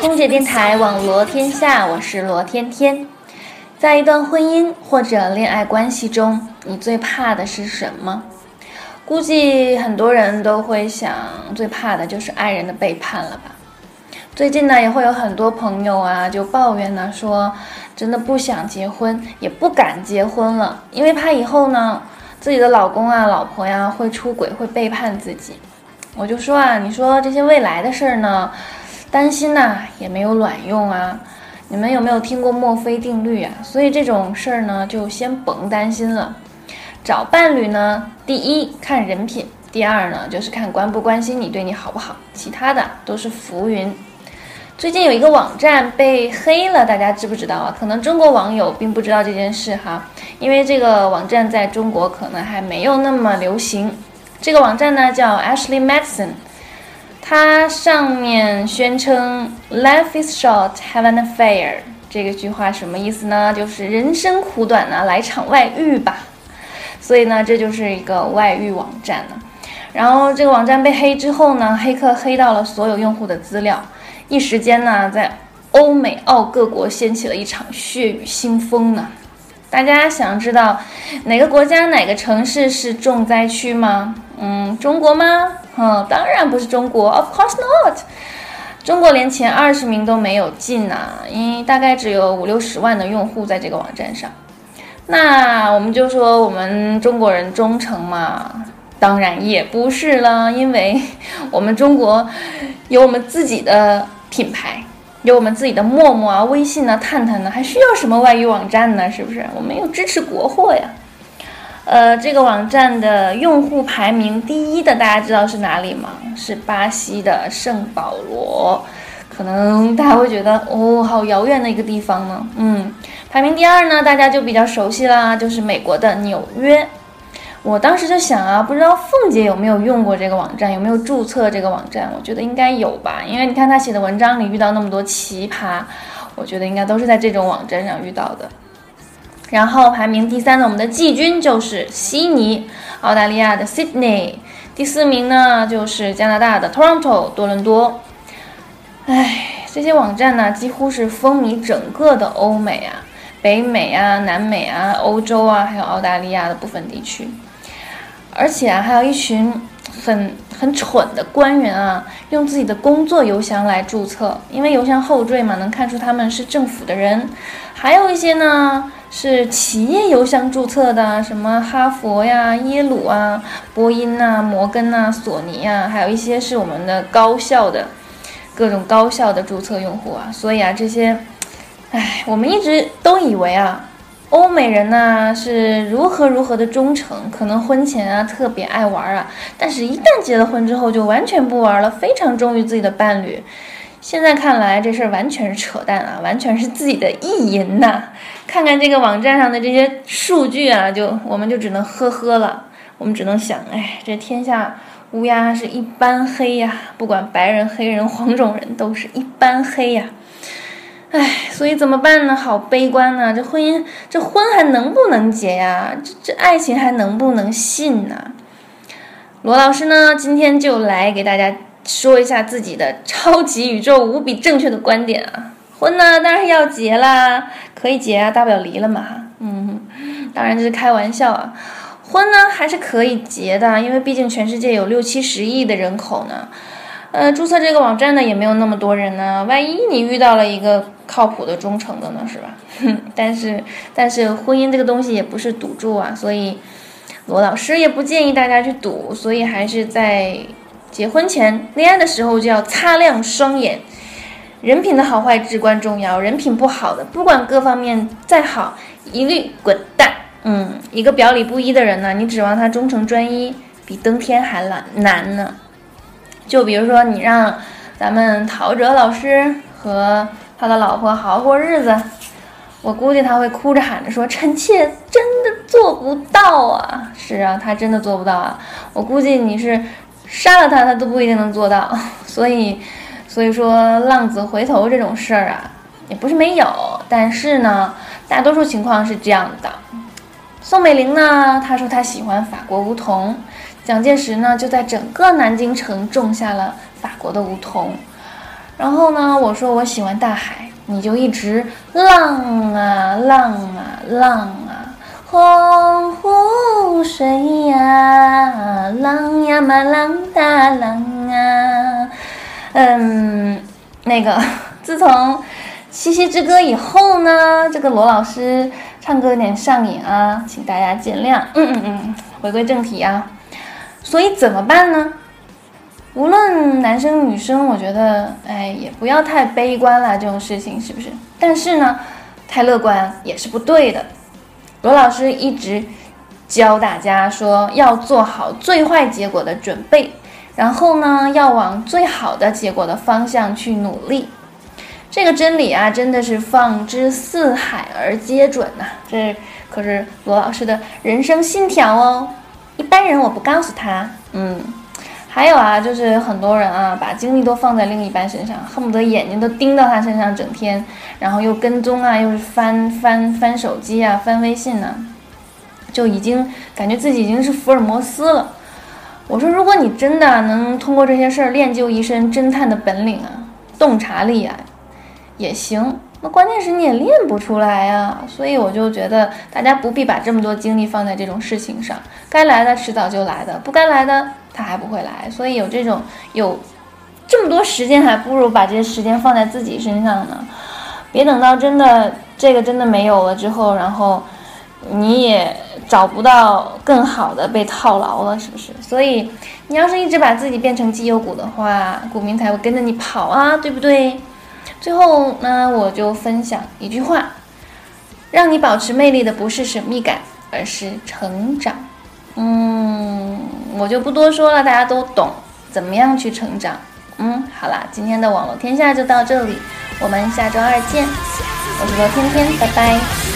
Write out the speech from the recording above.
空姐电台网罗天下，我是罗天天。在一段婚姻或者恋爱关系中，你最怕的是什么？估计很多人都会想，最怕的就是爱人的背叛了吧。最近呢，也会有很多朋友啊，就抱怨呢，说真的不想结婚，也不敢结婚了，因为怕以后呢，自己的老公啊、老婆呀会出轨，会背叛自己。我就说啊，你说这些未来的事儿呢，担心呐也没有卵用啊。你们有没有听过墨菲定律啊？所以这种事儿呢，就先甭担心了。找伴侣呢，第一看人品，第二呢就是看关不关心你，对你好不好，其他的都是浮云。最近有一个网站被黑了，大家知不知道啊？可能中国网友并不知道这件事哈，因为这个网站在中国可能还没有那么流行。这个网站呢叫 Ashley Madison，它上面宣称 Life is short, have an affair。这个句话什么意思呢？就是人生苦短呢，来场外遇吧。所以呢，这就是一个外遇网站呢。然后这个网站被黑之后呢，黑客黑到了所有用户的资料，一时间呢，在欧美澳各国掀起了一场血雨腥风呢。大家想知道哪个国家哪个城市是重灾区吗？嗯，中国吗？嗯，当然不是中国，Of course not。中国连前二十名都没有进呐，因为大概只有五六十万的用户在这个网站上。那我们就说我们中国人忠诚嘛？当然也不是了，因为我们中国有我们自己的品牌，有我们自己的陌陌啊、微信啊、探探呢，还需要什么外语网站呢？是不是？我们又支持国货呀。呃，这个网站的用户排名第一的，大家知道是哪里吗？是巴西的圣保罗。可能大家会觉得哦，好遥远的一个地方呢。嗯，排名第二呢，大家就比较熟悉啦，就是美国的纽约。我当时就想啊，不知道凤姐有没有用过这个网站，有没有注册这个网站？我觉得应该有吧，因为你看她写的文章里遇到那么多奇葩，我觉得应该都是在这种网站上遇到的。然后排名第三的我们的季军就是悉尼，澳大利亚的 Sydney。第四名呢就是加拿大的 Toronto 多伦多。唉，这些网站呢，几乎是风靡整个的欧美啊、北美啊、南美啊、欧洲啊，还有澳大利亚的部分地区。而且啊，还有一群很很蠢的官员啊，用自己的工作邮箱来注册，因为邮箱后缀嘛，能看出他们是政府的人。还有一些呢，是企业邮箱注册的，什么哈佛呀、耶鲁啊、波音呐、摩根呐、索尼呀，还有一些是我们的高校的。各种高校的注册用户啊，所以啊，这些，唉，我们一直都以为啊，欧美人呢是如何如何的忠诚，可能婚前啊特别爱玩啊，但是一旦结了婚之后就完全不玩了，非常忠于自己的伴侣。现在看来这事儿完全是扯淡啊，完全是自己的意淫呐。看看这个网站上的这些数据啊，就我们就只能呵呵了，我们只能想，哎，这天下。乌鸦是一般黑呀，不管白人、黑人、黄种人都是一般黑呀。唉，所以怎么办呢？好悲观呢！这婚姻，这婚还能不能结呀？这这爱情还能不能信呢？罗老师呢，今天就来给大家说一下自己的超级宇宙无比正确的观点啊。婚呢，当然要结啦，可以结啊，大不了离了嘛。嗯，当然这是开玩笑啊。婚呢还是可以结的，因为毕竟全世界有六七十亿的人口呢。呃，注册这个网站呢也没有那么多人呢。万一你遇到了一个靠谱的、忠诚的呢，是吧？但是，但是婚姻这个东西也不是赌注啊，所以罗老师也不建议大家去赌。所以还是在结婚前、恋爱的时候就要擦亮双眼，人品的好坏至关重要。人品不好的，不管各方面再好，一律滚蛋。嗯，一个表里不一的人呢，你指望他忠诚专一，比登天还难难呢。就比如说，你让咱们陶喆老师和他的老婆好好过日子，我估计他会哭着喊着说：“臣妾真的做不到啊！”是啊，他真的做不到啊。我估计你是杀了他，他都不一定能做到。所以，所以说浪子回头这种事儿啊，也不是没有，但是呢，大多数情况是这样的。宋美龄呢？她说她喜欢法国梧桐，蒋介石呢就在整个南京城种下了法国的梧桐。然后呢，我说我喜欢大海，你就一直浪啊浪啊浪啊，洪湖水呀，浪呀嘛浪大浪啊。嗯，那个自从《七夕之歌》以后呢，这个罗老师唱歌有点上瘾啊，请大家见谅。嗯嗯嗯，回归正题啊，所以怎么办呢？无论男生女生，我觉得，哎，也不要太悲观了，这种事情是不是？但是呢，太乐观也是不对的。罗老师一直教大家说，要做好最坏结果的准备，然后呢，要往最好的结果的方向去努力。这个真理啊，真的是放之四海而皆准呐！这可是罗老师的人生信条哦。一般人我不告诉他，嗯。还有啊，就是很多人啊，把精力都放在另一半身上，恨不得眼睛都盯到他身上整天，然后又跟踪啊，又是翻翻翻手机啊，翻微信呢，就已经感觉自己已经是福尔摩斯了。我说，如果你真的能通过这些事儿练就一身侦探的本领啊，洞察力啊，也行。那关键是你也练不出来啊，所以我就觉得大家不必把这么多精力放在这种事情上，该来的迟早就来的，不该来的。他还不会来，所以有这种有这么多时间，还不如把这些时间放在自己身上呢。别等到真的这个真的没有了之后，然后你也找不到更好的被套牢了，是不是？所以你要是一直把自己变成绩优股的话，股民才会跟着你跑啊，对不对？最后呢，我就分享一句话：让你保持魅力的不是神秘感，而是成长。嗯，我就不多说了，大家都懂怎么样去成长。嗯，好啦，今天的网络天下就到这里，我们下周二见。我是罗天天，拜拜。